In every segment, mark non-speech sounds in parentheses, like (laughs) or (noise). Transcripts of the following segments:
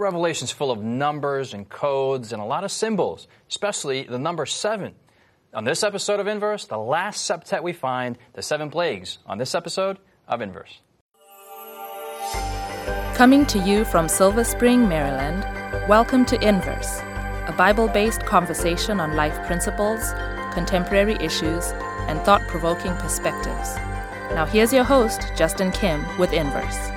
Revelation's full of numbers and codes and a lot of symbols, especially the number seven. On this episode of Inverse, the last septet we find, the seven plagues. On this episode of Inverse. Coming to you from Silver Spring, Maryland, welcome to Inverse, a Bible based conversation on life principles, contemporary issues, and thought provoking perspectives. Now, here's your host, Justin Kim, with Inverse.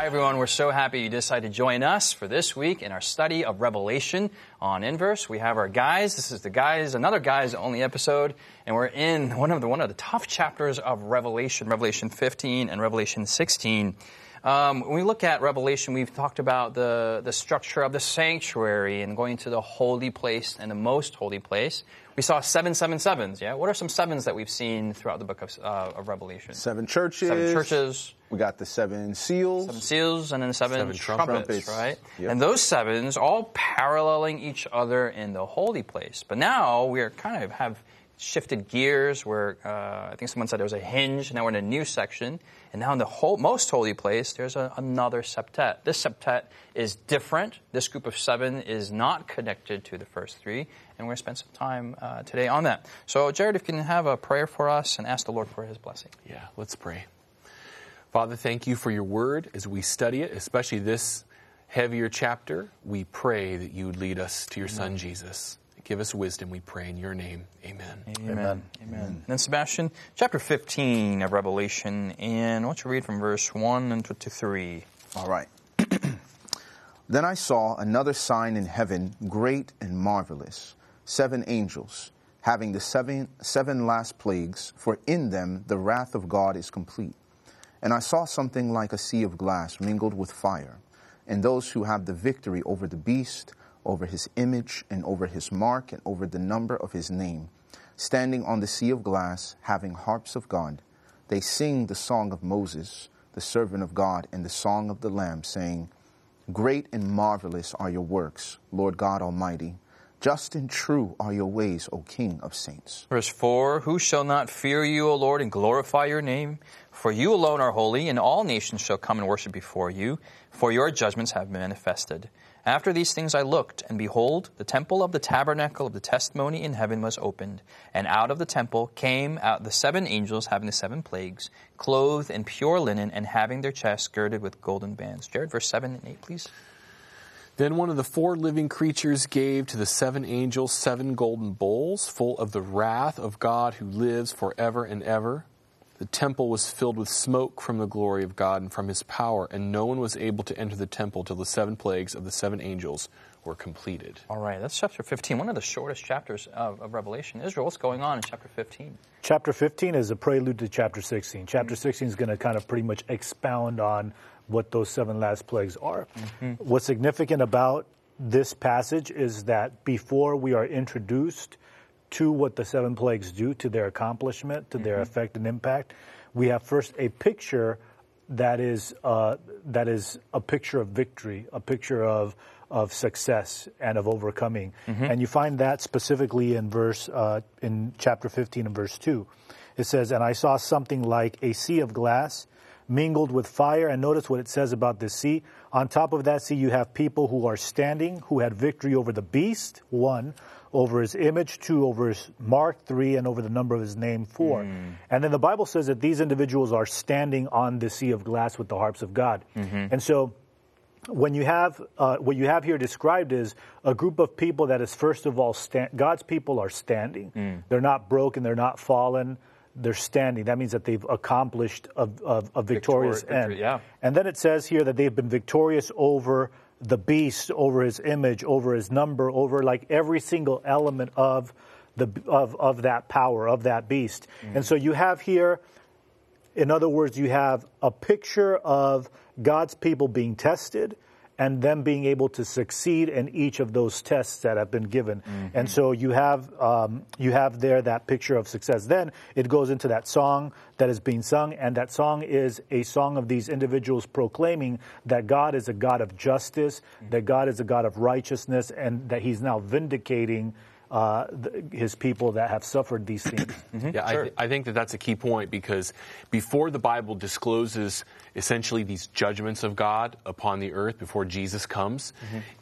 Hi, everyone. We're so happy you decided to join us for this week in our study of Revelation on Inverse. We have our guys. This is the guys, another guys only episode, and we're in one of the one of the tough chapters of Revelation, Revelation 15 and Revelation 16. Um, when we look at Revelation, we've talked about the, the structure of the sanctuary and going to the holy place and the most holy place. We saw seven, seven, sevens. Yeah, what are some sevens that we've seen throughout the book of, uh, of Revelation? Seven churches. Seven churches. We got the seven seals. Seven seals and then seven, Seven trumpets, trumpets. right? Yep. And those sevens all paralleling each other in the holy place. But now we are kind of have shifted gears where uh, I think someone said there was a hinge. Now we're in a new section. And now in the whole, most holy place, there's a, another septet. This septet is different. This group of seven is not connected to the first three. And we're going to spend some time uh, today on that. So, Jared, if you can have a prayer for us and ask the Lord for his blessing. Yeah, let's pray. Father, thank you for your word as we study it, especially this heavier chapter. We pray that you would lead us to your son, Jesus. Give us wisdom, we pray in your name. Amen. Amen. Amen. And then Sebastian, chapter 15 of Revelation, and I want you to read from verse 1 and 23. All right. (clears throat) then I saw another sign in heaven, great and marvelous, seven angels, having the seven, seven last plagues, for in them the wrath of God is complete. And I saw something like a sea of glass mingled with fire, and those who have the victory over the beast, over his image, and over his mark, and over the number of his name, standing on the sea of glass, having harps of God. They sing the song of Moses, the servant of God, and the song of the Lamb, saying, Great and marvelous are your works, Lord God Almighty. Just and true are your ways, O King of saints. Verse 4 Who shall not fear you, O Lord, and glorify your name? For you alone are holy, and all nations shall come and worship before you, for your judgments have been manifested. After these things I looked, and behold, the temple of the tabernacle of the testimony in heaven was opened, and out of the temple came out the seven angels having the seven plagues, clothed in pure linen, and having their chests girded with golden bands. Jared, verse 7 and 8, please. Then one of the four living creatures gave to the seven angels seven golden bowls full of the wrath of God who lives forever and ever. The temple was filled with smoke from the glory of God and from his power, and no one was able to enter the temple till the seven plagues of the seven angels were completed. All right, that's chapter 15, one of the shortest chapters of, of Revelation. Israel, what's going on in chapter 15? Chapter 15 is a prelude to chapter 16. Chapter mm-hmm. 16 is going to kind of pretty much expound on what those seven last plagues are. Mm-hmm. What's significant about this passage is that before we are introduced to what the seven plagues do, to their accomplishment, to their effect and impact, we have first a picture that is uh, that is a picture of victory, a picture of of success and of overcoming, and you find that specifically in verse uh, in chapter 15 and verse 2. It says, "And I saw something like a sea of glass." Mingled with fire. And notice what it says about this sea. On top of that sea, you have people who are standing, who had victory over the beast, one, over his image, two, over his mark, three, and over the number of his name, four. Mm. And then the Bible says that these individuals are standing on the sea of glass with the harps of God. Mm-hmm. And so, when you have uh, what you have here described is a group of people that is first of all God's people are standing. Mm. They're not broken. They're not fallen. They're standing. That means that they've accomplished a, a, a victorious Victor- end. yeah. And then it says here that they've been victorious over the beast, over his image, over his number, over like every single element of the of of that power of that beast. Mm. And so you have here in other words, you have a picture of God's people being tested and them being able to succeed in each of those tests that have been given. And so you have um, you have there that picture of success. Then it goes into that song that is being sung, and that song is a song of these individuals proclaiming that God is a God of justice, that God is a God of righteousness, and that He's now vindicating uh, the, his people that have suffered these things. (clears throat) Yeah, I, th- I think that that's a key point because before the Bible discloses essentially these judgments of God upon the earth before Jesus comes,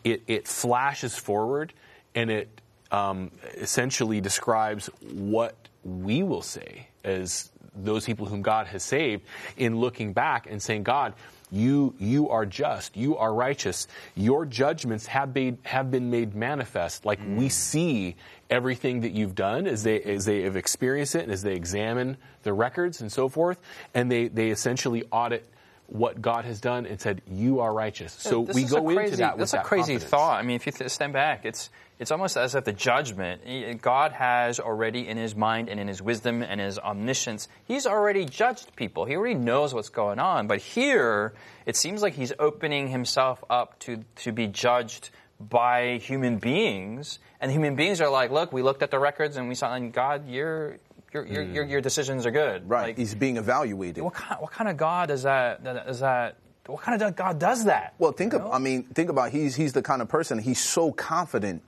it, it flashes forward and it um, essentially describes what we will say as those people whom God has saved in looking back and saying, God, you, you are just. You are righteous. Your judgments have been, have been made manifest. Like we mm. see everything that you've done as they, as they have experienced it and as they examine the records and so forth. And they, they essentially audit what God has done and said, you are righteous. So This we go crazy, into that with That's a that crazy confidence. thought. I mean, if you stand back, it's it's almost as if the judgment God has already in His mind and in His wisdom and His omniscience, He's already judged people. He already knows what's going on. But here, it seems like He's opening Himself up to to be judged by human beings, and human beings are like, "Look, we looked at the records and we saw, and God, your your your, your, mm. your decisions are good." Right. Like, He's being evaluated. what kind, what kind of God is that? that- Is that? What kind of God does that? Well, think of, I mean, think about he's he's the kind of person he's so confident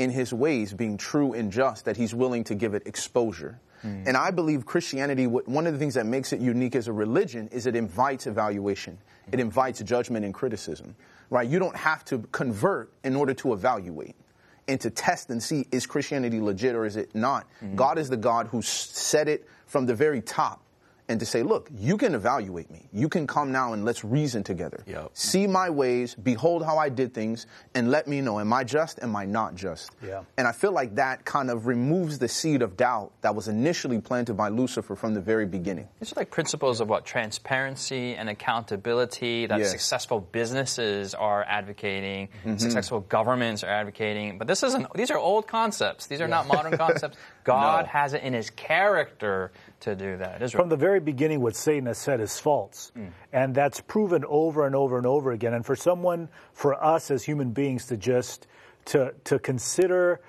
in his ways being true and just that he's willing to give it exposure. Hmm. And I believe Christianity, one of the things that makes it unique as a religion is it invites evaluation. It invites judgment and criticism. Right? You don't have to convert in order to evaluate and to test and see is Christianity legit or is it not. Hmm. God is the God who said it from the very top and to say, look, you can evaluate me. You can come now and let's reason together. Yep. See my ways, behold how I did things, and let me know, am I just, am I not just? Yeah. And I feel like that kind of removes the seed of doubt that was initially planted by Lucifer from the very beginning. These are like principles of what transparency and accountability that Yes. successful businesses are advocating, mm-hmm. successful governments are advocating. But this isn't; these are old concepts. These are not modern concepts. (laughs) God No. has it in His character to do that. Israel. From the very beginning, what Satan has said is false. Hmm. And that's proven over and over and over again. And for someone, for us as human beings to just, to, to consider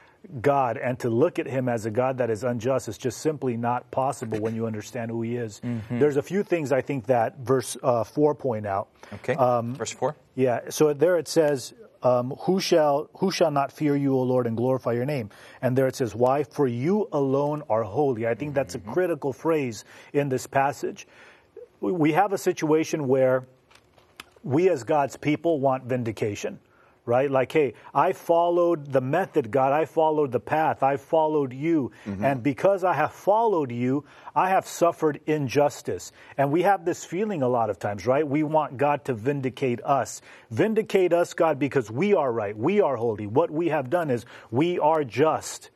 God and to look at him as a God that is unjust is just simply not possible when you understand who he is. Mm-hmm. There's a few things I think that verse uh, 4 point out. okay, um, verse four. Yeah. So there it says, um, "Who shall who shall not fear you, O Lord, and glorify your name?" And there it says, "Why? For you alone are holy." I think that's a critical phrase in this passage. We- We have a situation where we as God's people want vindication, right? Like, hey, I followed the method, God. I followed the path. I followed you. Mm-hmm. And because I have followed you, I have suffered injustice. And we have this feeling a lot of times, right? We want God to vindicate us. Vindicate us, God, because we are right. We are holy. What we have done is we are just.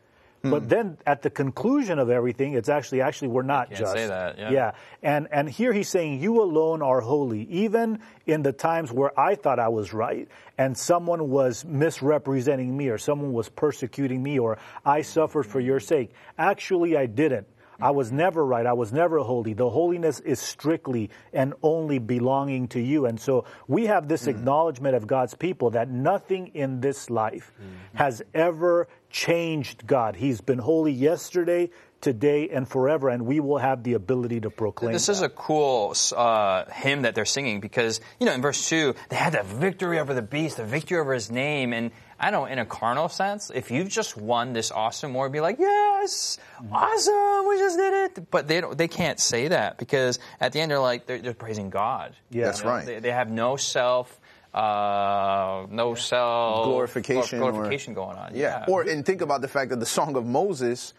But then at the conclusion of everything, it's actually actually we're not just. say that, yeah. yeah. And and here he's saying you alone are holy, even in the times where I thought I was right and someone was misrepresenting me or someone was persecuting me or I suffered for your sake. Actually I didn't. I was never right. I was never holy. The holiness is strictly and only belonging to you. And so we have this acknowledgement of God's people that nothing in this life has ever changed God. He's been holy yesterday, today, and forever, and we will have the ability to proclaim. This is a cool uh, hymn that they're singing because, you know, in verse 2, they had the victory over the beast, the victory over his name. And I don't know, in a carnal sense, if you've just won this awesome war, be like, yes, awesome, we just did it. But they, don't, they can't say that because at the end they're like, they're, they're praising God. Yeah. That's right. They, they have no self. Uh, no self Glorification or- glorification going on. Yeah. Or and think about the fact that the song of Moses,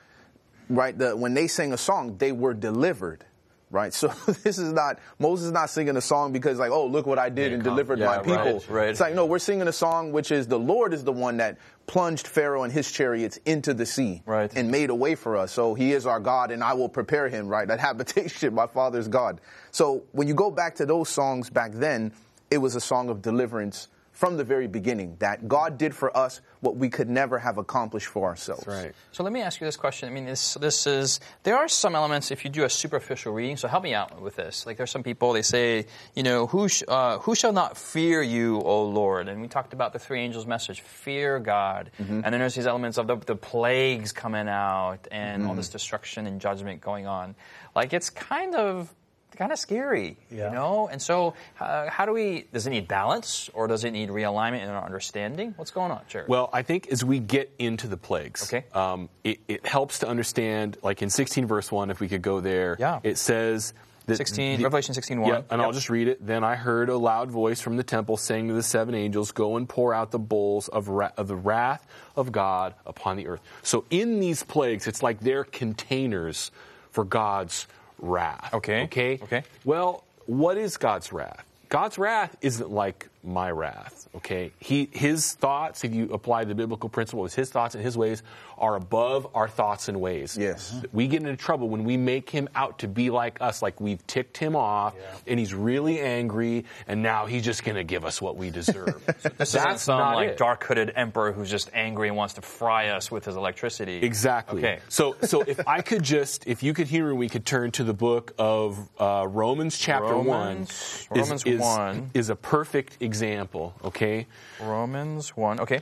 right? The, when they sang a song, they were delivered. Right, so (laughs) this is not Moses is not singing a song because like, oh, look what I did and delivered yeah, my people. right, right. It's like no, we're singing a song which is the Lord is the one that plunged Pharaoh and his chariots into the sea, Right. and made a way for us. So He is our God, and I will prepare Him. Right, that (laughs) habitation, my Father's God. So when you go back to those songs back then, it was a song of deliverance from the very beginning that God did for us what we could never have accomplished for ourselves. Right. So let me ask you this question. I mean, this this is there are some elements if you do a superficial reading. So help me out with this. Like there's some people they say, you know, who sh- uh, who shall not fear you, O Lord? And we talked about the three angels' message: fear God. And then there's these elements of the, the plagues coming out and all this destruction and judgment going on. Like it's kind of kind of scary, Yeah. you know. And so, uh, how do we? Does it need balance, or does it need realignment in our understanding? What's going on, Jared? Well, I think as we get into the plagues, Okay. um, it, it helps to understand, like in 16 verse 1, if we could go there, Yeah. it says that 16 the- Revelation 16:1. Yeah, and I'll just read it. Then I heard a loud voice from the temple saying to the seven angels, Go and pour out the bowls of, ra- of the wrath of God upon the earth. So in these plagues, it's like they're containers for God's wrath. Okay. Okay? Okay. Well, what is God's wrath? God's wrath isn't like my wrath, okay? He, his thoughts, if you apply the biblical principle, is his thoughts and his ways are above our thoughts and ways. Yes. We get into trouble when we make him out to be like us, like we've ticked him off and he's really angry and now he's just going to give us what we deserve. (laughs) this isn't some not like dark hooded emperor who's just angry and wants to fry us with his electricity. Exactly. Okay. So, so if I could just, if you could hear me, we could turn to the book of uh, Romans, chapter Romans- one. Romans is, is, 1. is a perfect example. Example, okay. Romans one. Okay.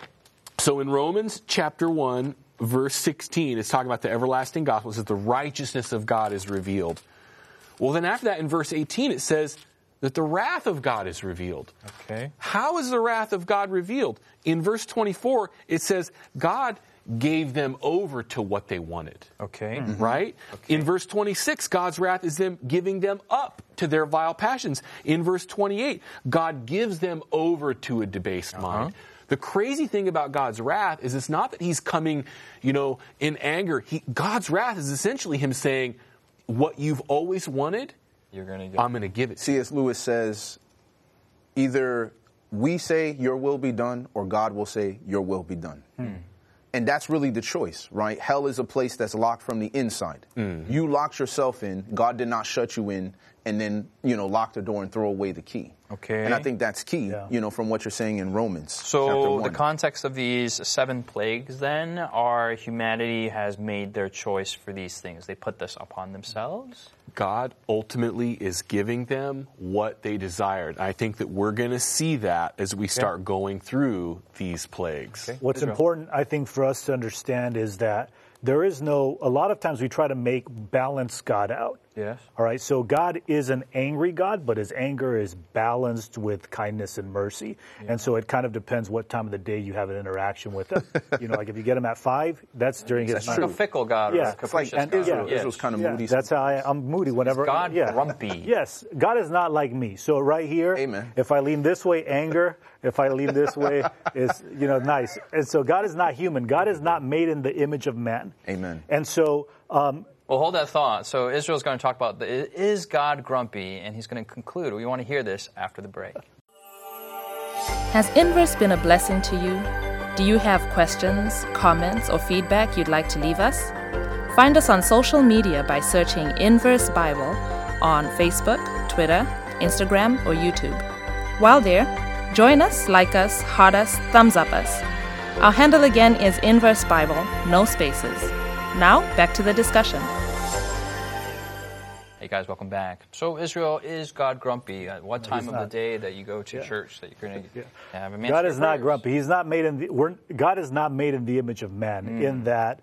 So in Romans chapter 1, verse 16, it's talking about the everlasting gospel. It says the righteousness of God is revealed. Well, then after that, in verse 18, it says that the wrath of God is revealed. Okay. How is the wrath of God revealed? In verse 24, it says God gave them over to what they wanted. Okay. Mm-hmm. Right? In verse 26, God's wrath is them giving them up to their vile passions. In verse 28, God gives them over to a debased uh-huh. mind. The crazy thing about God's wrath is it's not that he's coming, you know, in anger. He, God's wrath is essentially him saying, what you've always wanted, You're gonna get. I'm going to give it to you. C.S. Lewis says, either we say your will be done, or God will say your will be done. Hmm. And that's really the choice, right? Hell is a place that's locked from the inside. Mm. You locked yourself in. God did not shut you in, and then you know lock the door and throw away the key. Okay. And I think that's key, Yeah. you know, from what you're saying in Romans. chapter So the context of these seven plagues then are humanity has made their choice for these things. They put this upon themselves. God ultimately is giving them what they desired. I think that we're going to see that as we start going through these plagues. What's important, I think, for us to understand is that there is no, a lot of times we try to make balance God out. Yes. All right, so God is an angry God, but his anger is balanced with kindness and mercy. And so it kind of depends what time of the day you have an interaction with him. (laughs) you know, like if you get him at five, that's during his It's like a fickle God or Yeah. a It's capricious like- and God. Israel- Yes. Israel's kind of Yeah, moody. that's how I, I'm moody whenever. God yeah. grumpy? Yes, God is not like me. So right here, Amen. if I lean this way, anger. If I lean this way, (laughs) is you know nice. And so God is not human. God is not made in the image of man. Amen. And so um, Well, hold that thought. So Israel's going to talk about the, is God grumpy, and he's going to conclude. We want to hear this after the break. Has Inverse been a blessing to you? Do you have questions, comments, or feedback you'd like to leave us? Find us on social media by searching Inverse Bible on Facebook, Twitter, Instagram, or YouTube. While there, join us, like us, heart us, thumbs up us. Our handle again is Inverse Bible, no spaces. Now, back to the discussion. Hey guys, welcome back. So Israel, is God grumpy? At what time he's of the day that you go to church that you're going to have a man? God is not grumpy. He's not made in the, we're, God is not made in the image of man. Hmm. In that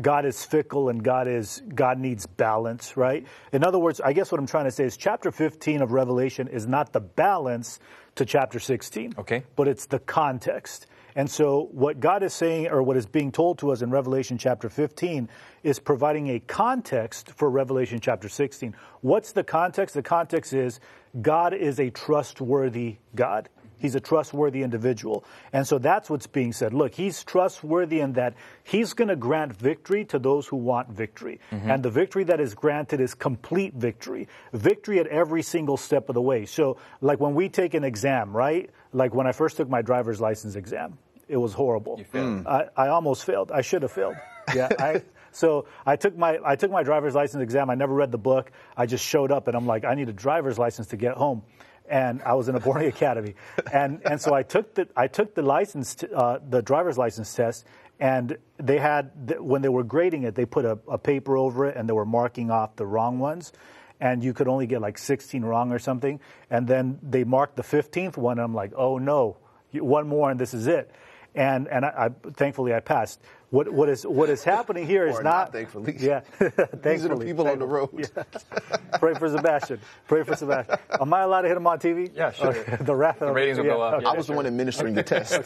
God is fickle and God is God needs balance, right? In other words, I guess what I'm trying to say is chapter 15 of Revelation is not the balance to chapter 16. Okay. But it's the context. And so what God is saying or what is being told to us in Revelation chapter 15 is providing a context for Revelation chapter 16. What's the context? The context is God is a trustworthy God. He's a trustworthy individual. And so that's what's being said. Look, he's trustworthy in that he's going to grant victory to those who want victory. Mm-hmm. And the victory that is granted is complete victory. Victory at every single step of the way. So, like when we take an exam, right? Like when I first took my driver's license exam, it was horrible. You failed. I, I almost failed. I should have failed. (laughs) Yeah. I, so I took my I took my driver's license exam. I never read the book. I just showed up and I'm like, I need a driver's license to get home. And I was in a boarding (laughs) academy, and and so I took the I took the license t- uh, the driver's license test, and they had th- when they were grading it, they put a, a paper over it and they were marking off the wrong ones, and you could only get like 16 wrong or something, and then they marked the 15th one, and I'm like, oh no, one more and this is it and and I, I thankfully I passed. what what is what is happening here is Or not, not, thankfully. Yeah, (laughs) (laughs) These are the thankfully, people on the thankfully. road. (laughs) Pray for Sebastian. Pray for Sebastian. Am I allowed to hit him on TV? Yeah, sure. Okay. the wrath of The ratings will go up. okay. I was the one administering the test.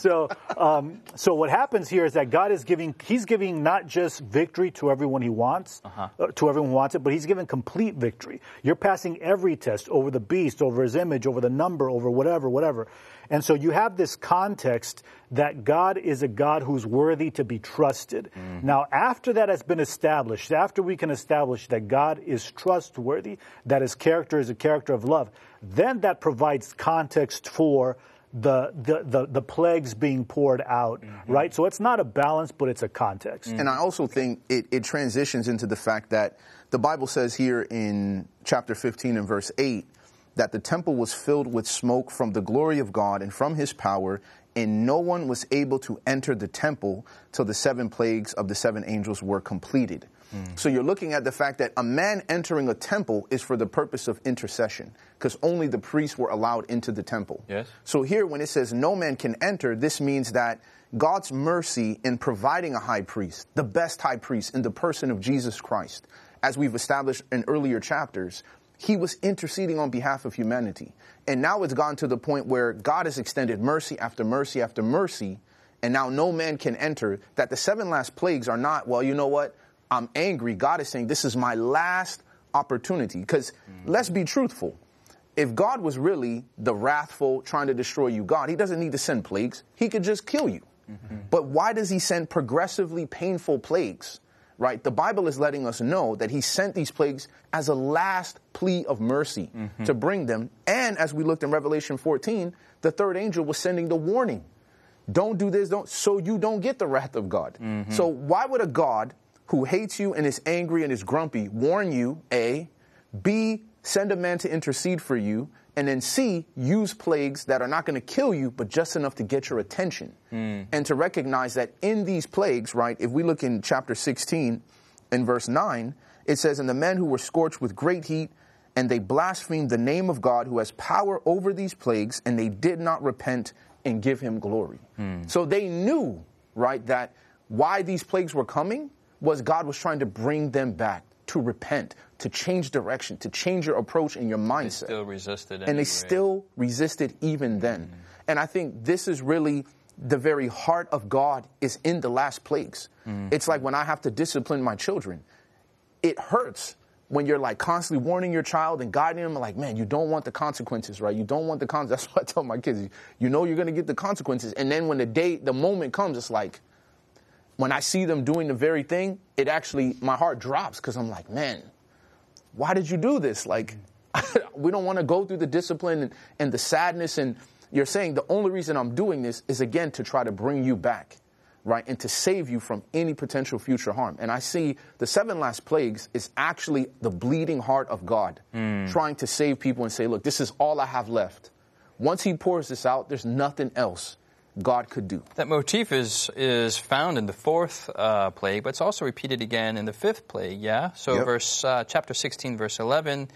so, um, so what happens here is that God is giving, He's giving not just victory to everyone He wants, uh to everyone who wants it, but He's giving complete victory. You're passing every test over the beast, over His image, over the number, over whatever, whatever. And so you have this context that God is a God who's worthy to be trusted. Mm-hmm. Now, after that has been established, after we can establish that God is trustworthy, that His character is a character of love, then that provides context for the, the, the, the plagues being poured out, mm-hmm. right? So it's not a balance, but it's a context. Mm. And I also think it, it transitions into the fact that the Bible says here in chapter 15 and verse 8 that the temple was filled with smoke from the glory of God and from his power, and no one was able to enter the temple till the seven plagues of the seven angels were completed. Hmm. So you're looking at the fact that a man entering a temple is for the purpose of intercession, because only the priests were allowed into the temple. Yes. So here, when it says no man can enter, this means that God's mercy in providing a high priest, the best high priest in the person of Jesus Christ, as we've established in earlier chapters, he was interceding on behalf of humanity. And now it's gone to the point where God has extended mercy after mercy after mercy, and now no man can enter, that the seven last plagues are not, well, you know what? I'm angry. God is saying, this is my last opportunity. Because let's be truthful if God was really the wrathful, trying to destroy you God, He doesn't need to send plagues. He could just kill you. But why does He send progressively painful plagues? Right? The Bible is letting us know that He sent these plagues as a last plea of mercy mm-hmm. to bring them. And as we looked in Revelation 14, the third angel was sending the warning. Don't do this, don't, so you don't get the wrath of God. Mm-hmm. So why would a God who hates you and is angry and is grumpy warn you, A, B, send a man to intercede for you, and then C, use plagues that are not going to kill you, but just enough to get your attention. Mm. And to recognize that in these plagues, right, if we look in chapter 16 in verse 9, it says, And the men who were scorched with great heat, and they blasphemed the name of God who has power over these plagues, and they did not repent and give him glory. Hmm. So they knew, right, that why these plagues were coming was God was trying to bring them back to repent, to change direction, to change your approach and your mindset. Still resisted. and they still resisted even then. Hmm. And I think this is really the very heart of God is in the last plagues. Hmm. It's like when I have to discipline my children, it hurts when you're like constantly warning your child and guiding them like man you don't want the consequences right? You don't want the consequences (laughs) that's what i tell my kids. You know you're going to get the consequences. And then when the day the moment comes it's like when i see them doing the very thing it actually my heart drops because i'm like man why did you do this? Like (laughs) we don't want to go through the discipline and, and the sadness. And you're saying the only reason i'm doing this is again to try to bring you back right and to save you from any potential future harm and i see the seven last plagues is actually the bleeding heart of god trying to save people and say look this is all i have left once he pours this out there's nothing else god could do That motif is is found in the fourth uh, plague, but it's also repeated again in the fifth plague. Yeah. So Yep. verse uh, chapter sixteen, verse eleven,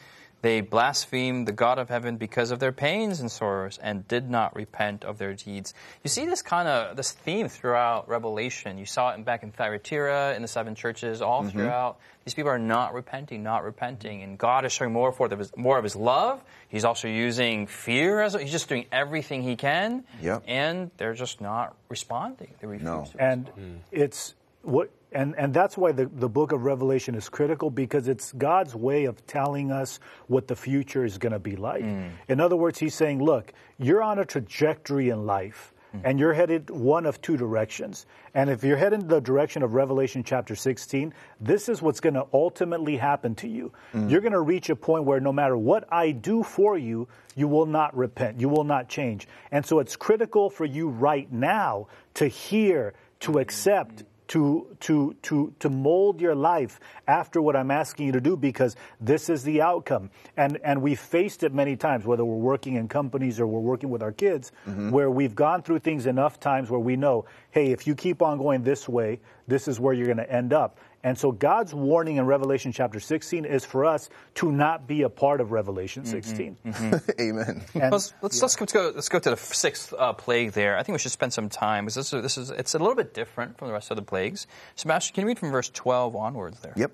they blasphemed the God of heaven because of their pains and sorrows, and did not repent of their deeds. You see this kind of this theme throughout Revelation. You saw it in, back in Thyatira, in the seven churches, all Mm-hmm. throughout. These people are not repenting, not repenting, and God is showing more forth of his, more of His love. He's also using fear as he's just doing everything he can, Yep. and they're just not responding. They refuse No. to And it's what and, and that's why the, the book of Revelation is critical because it's God's way of telling us what the future is going to be like. Mm. In other words, he's saying, look, you're on a trajectory in life mm. and you're headed one of two directions. And if you're heading the direction of Revelation chapter 16, this is what's going to ultimately happen to you. Mm. You're going to reach a point where no matter what I do for you, you will not repent. You will not change. And so it's critical for you right now to hear, to accept, to to to to mold your life after what I'm asking you to do because this is the outcome. And and we've faced it many times, whether we're working in companies or we're working with our kids, mm-hmm. where we've gone through things enough times where we know, hey, if you keep on going this way, this is where you're going to end up. And so God's warning in Revelation chapter 16 is for us to not be a part of Revelation 16. (laughs) Amen. (laughs) And- Let's let's, let's go let's go to the sixth uh, plague there. I think we should spend some time because this is, this is it's a little bit different from the rest of the plagues. Sebastian, can you read from verse twelve onwards there? Yep.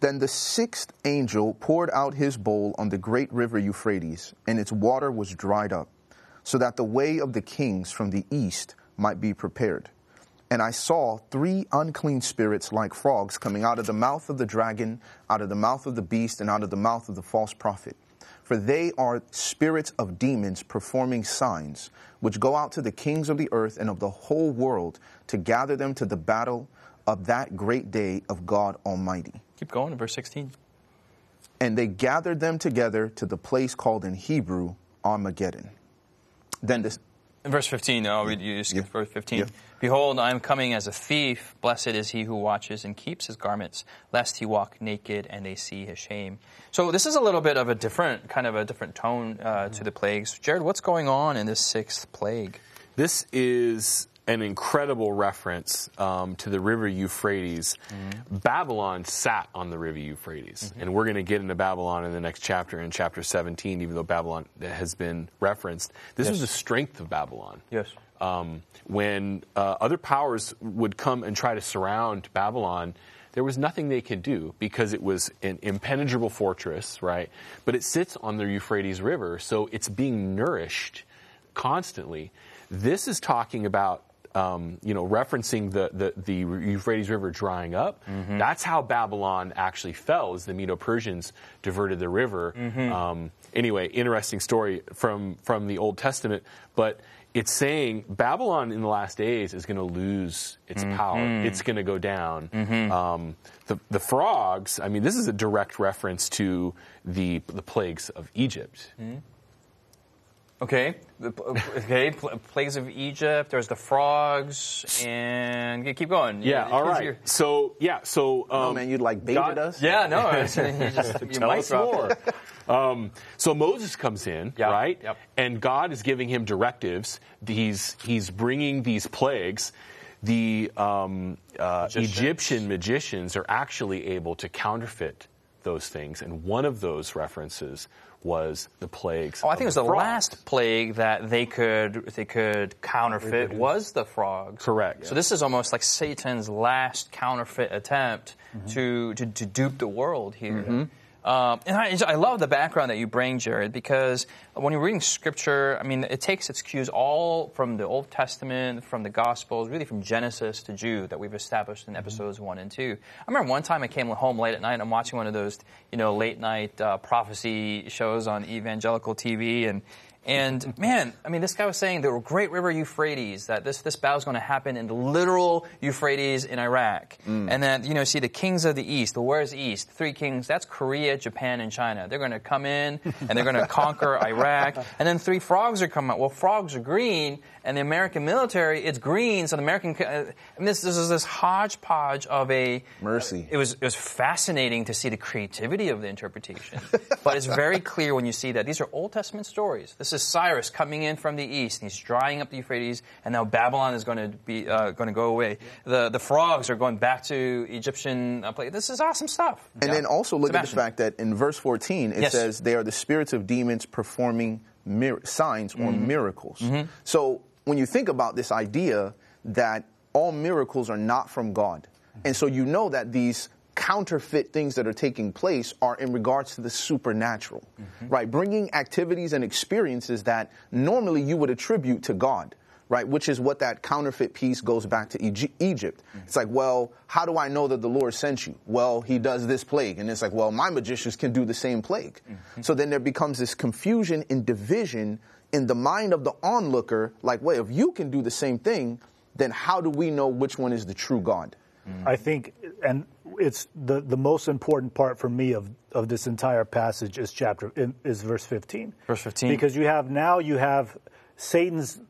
Then the sixth angel poured out his bowl on the great river Euphrates, and its water was dried up, so that the way of the kings from the east might be prepared. And I saw three unclean spirits like frogs coming out of the mouth of the dragon, out of the mouth of the beast, and out of the mouth of the false prophet. For they are spirits of demons performing signs, which go out to the kings of the earth and of the whole world to gather them to the battle of that great day of God Almighty. Keep going to verse sixteen. And they gathered them together to the place called in Hebrew Armageddon. Then this, In verse 15, I'll read you skip Yeah. verse 15. Yeah. Behold, I am coming as a thief. Blessed is he who watches and keeps his garments, lest he walk naked and they see his shame. So this is a little bit of a different, kind of a different tone uh, to the plagues. Jared, what's going on in this sixth plague? This is an incredible reference um, to the river Euphrates. Babylon sat on the river Euphrates. And we're going to get into Babylon in the next chapter, in chapter 17, even though Babylon has been referenced. This was the strength of Babylon. Yes. Um, when uh, other powers would come and try to surround Babylon, there was nothing they could do because it was an impenetrable fortress, right? But it sits on the Euphrates River, so it's being nourished constantly. This is talking about. Um, you know, referencing the, the, the Euphrates River drying up. That's how Babylon actually fell, as the Medo-Persians diverted the river. Um, anyway, interesting story from, from the Old Testament. But it's saying Babylon in the last days is going to lose its power. It's going to go down. Um, the, the frogs, I mean, this is a direct reference to the, the plagues of Egypt. Okay. The, okay. pl- Plagues of Egypt. There's the frogs, and yeah, keep going. Yeah, You- all you- So, yeah, so. Um, oh man, you like baited God- us? Yeah, no. (laughs) it's- you just, you Tell mic us dropped more. um, so Moses comes in, Yep, right? yep. And God is giving him directives. He's he's bringing these plagues. The um, uh, Magicians. Egyptian magicians are actually able to counterfeit those things, and one of those references was the plagues. Oh, I think it was the of frogs. last plague that they could they could counterfeit was the frogs. Correct. So this is almost like Satan's last counterfeit attempt mm-hmm. to, to to dupe the world here. Mm-hmm. Um, and I, I love the background that you bring, Jared, because when you're reading Scripture, I mean, it takes its cues all from the Old Testament, from the Gospels, really from Genesis to Jude that we've established in episodes one and two. I remember one time I came home late at night. and I'm watching one of those, you know, late night uh, prophecy shows on evangelical TV, and and man, I mean, this guy was saying the great river Euphrates, that this, this battle is going to happen in the literal Euphrates in Iraq. Mm. And then, you know, see the kings of the East. the where's East? Three kings. That's Korea, Japan, and China. They're going to come in and they're going (laughs) to conquer Iraq. And then three frogs are coming out. Well, frogs are green, and the American military, it's green. So the American, uh, mean, this, this is this hodgepodge of a. Mercy. It was, it was fascinating to see the creativity of the interpretation. (laughs) but it's very clear when you see that these are Old Testament stories. This is Cyrus coming in from the east, and he's drying up the Euphrates, and now Babylon is going to be uh, going to go away. The the frogs are going back to Egyptian uh, place. This is awesome stuff. And Yeah. then also look Sebastian. at the fact that in verse 14 it Yes. says they are the spirits of demons performing mir- signs or miracles. So when you think about this idea that all miracles are not from God, and so you know that these counterfeit things that are taking place are in regards to the supernatural, mm-hmm. right? Bringing activities and experiences that normally you would attribute to God right? Which is what that counterfeit piece goes back to Egy- Egypt. Mm-hmm. It's like, well, how do I know that the Lord sent you? Well, he does this plague. And it's like, well, my magicians can do the same plague. Mm-hmm. So then there becomes this confusion and division in the mind of the onlooker, like, wait, if you can do the same thing, then how do we know which one is the true God? Mm-hmm. I think, and it's the, the most important part for me of, of this entire passage is chapter is verse 15. Verse 15. Because you have now you have Satan's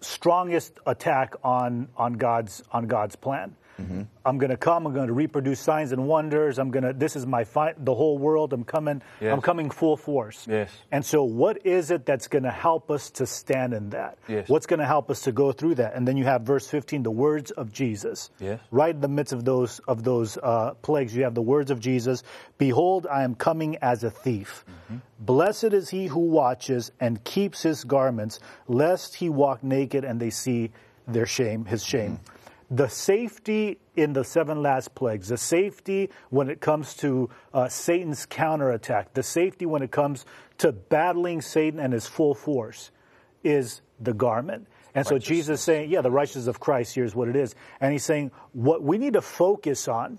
strongest attack on on God's on God's plan. Mm-hmm. I'm going to come. I'm going to reproduce signs and wonders. I'm going to. This is my fi- the whole world. I'm coming. Yes. I'm coming full force. Yes. And so, what is it that's going to help us to stand in that? Yes. What's going to help us to go through that? And then you have verse 15, the words of Jesus. Yes. Right in the midst of those of those uh, plagues, you have the words of Jesus. Behold, I am coming as a thief. Blessed is he who watches and keeps his garments, lest he walk naked and they see their shame, his shame. The safety in the seven last plagues, the safety when it comes to uh, Satan's counterattack, the safety when it comes to battling Satan and his full force is the garment. And so Jesus is saying, yeah, the righteousness of Christ, here's what it is. And he's saying, what we need to focus on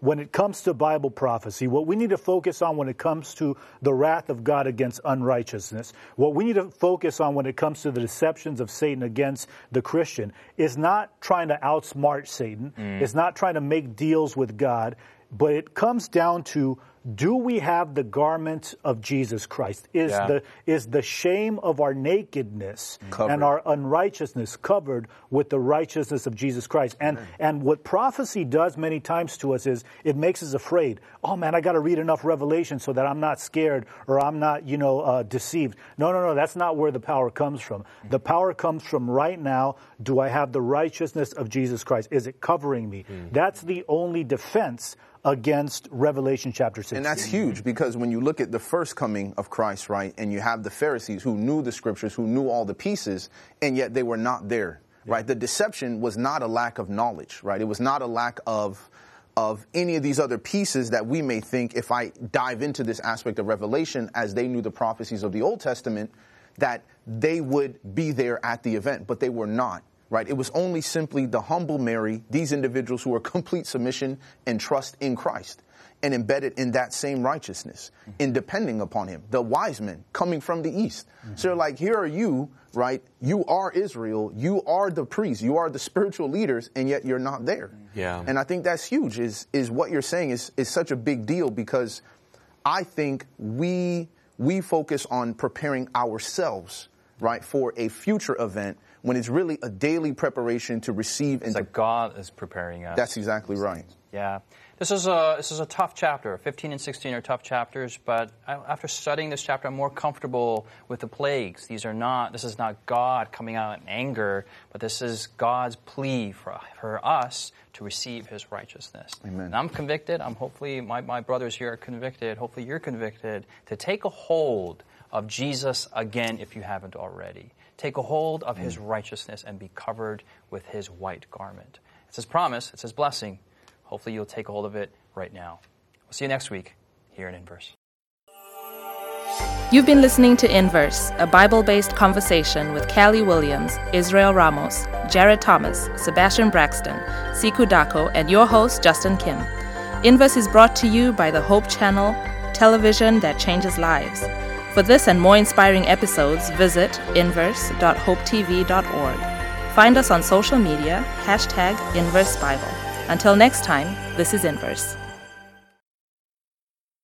when it comes to Bible prophecy, what we need to focus on when it comes to the wrath of God against unrighteousness, what we need to focus on when it comes to the deceptions of Satan against the Christian, is not trying to outsmart Satan, mm. it's not trying to make deals with God, but it comes down to do we have the garment of Jesus Christ? Is Yeah. the is the shame of our nakedness Covered. and our unrighteousness covered with the righteousness of Jesus Christ? And and what prophecy does many times to us is it makes us afraid. Oh man, I got to read enough revelation so that I'm not scared or I'm not you know uh, deceived. No, no, no. That's not where the power comes from. The power comes from right now. Do I have the righteousness of Jesus Christ? Is it covering me? That's the only defense against Revelation chapter 6. And that's huge because when you look at the first coming of Christ, right, and you have the Pharisees who knew the scriptures, who knew all the pieces, and yet they were not there, right? The deception was not a lack of knowledge, right? It was not a lack of of any of these other pieces that we may think if I dive into this aspect of Revelation as they knew the prophecies of the Old Testament, that they would be there at the event, but they were not right? It was only simply the humble Mary, these individuals who were (laughs) complete submission and trust in Christ and embedded in that same righteousness mm-hmm. in depending upon him. The wise men coming from the east. Mm-hmm. So they're like, here are you, right? You are Israel. You are the priests. You are the (laughs) spiritual leaders, and yet you're not there. Yeah. And I think that's huge is, is what you're saying is, is such a big deal because I think we, we focus on preparing ourselves, right, for a future event when it's really a daily preparation to receive and It's to like God is preparing us. that's exactly right. Yeah. This is a this is a tough chapter. 15 and 16 are tough chapters, but I, after studying this chapter, I'm more comfortable with the plagues. These are not. This is not God coming out in anger, but this is God's plea for for us to receive His righteousness. Amen. And I'm convicted. I'm hopefully my my brothers here are convicted. Hopefully you're convicted to take a hold of Jesus again if you haven't already. Take a hold of His mm. righteousness and be covered with His white garment. It's His promise. It's His blessing. Hopefully, you'll take a hold of it right now. We'll see you next week here in Inverse. You've been listening to Inverse, a Bible based conversation with Callie Williams, Israel Ramos, Jared Thomas, Sebastian Braxton, Siku Dako, and your host, Justin Kim. Inverse is brought to you by the Hope Channel, television that changes lives. For this and more inspiring episodes, visit inverse.hopetv.org. Find us on social media, hashtag Inverse Bible. Until next time, this is Inverse.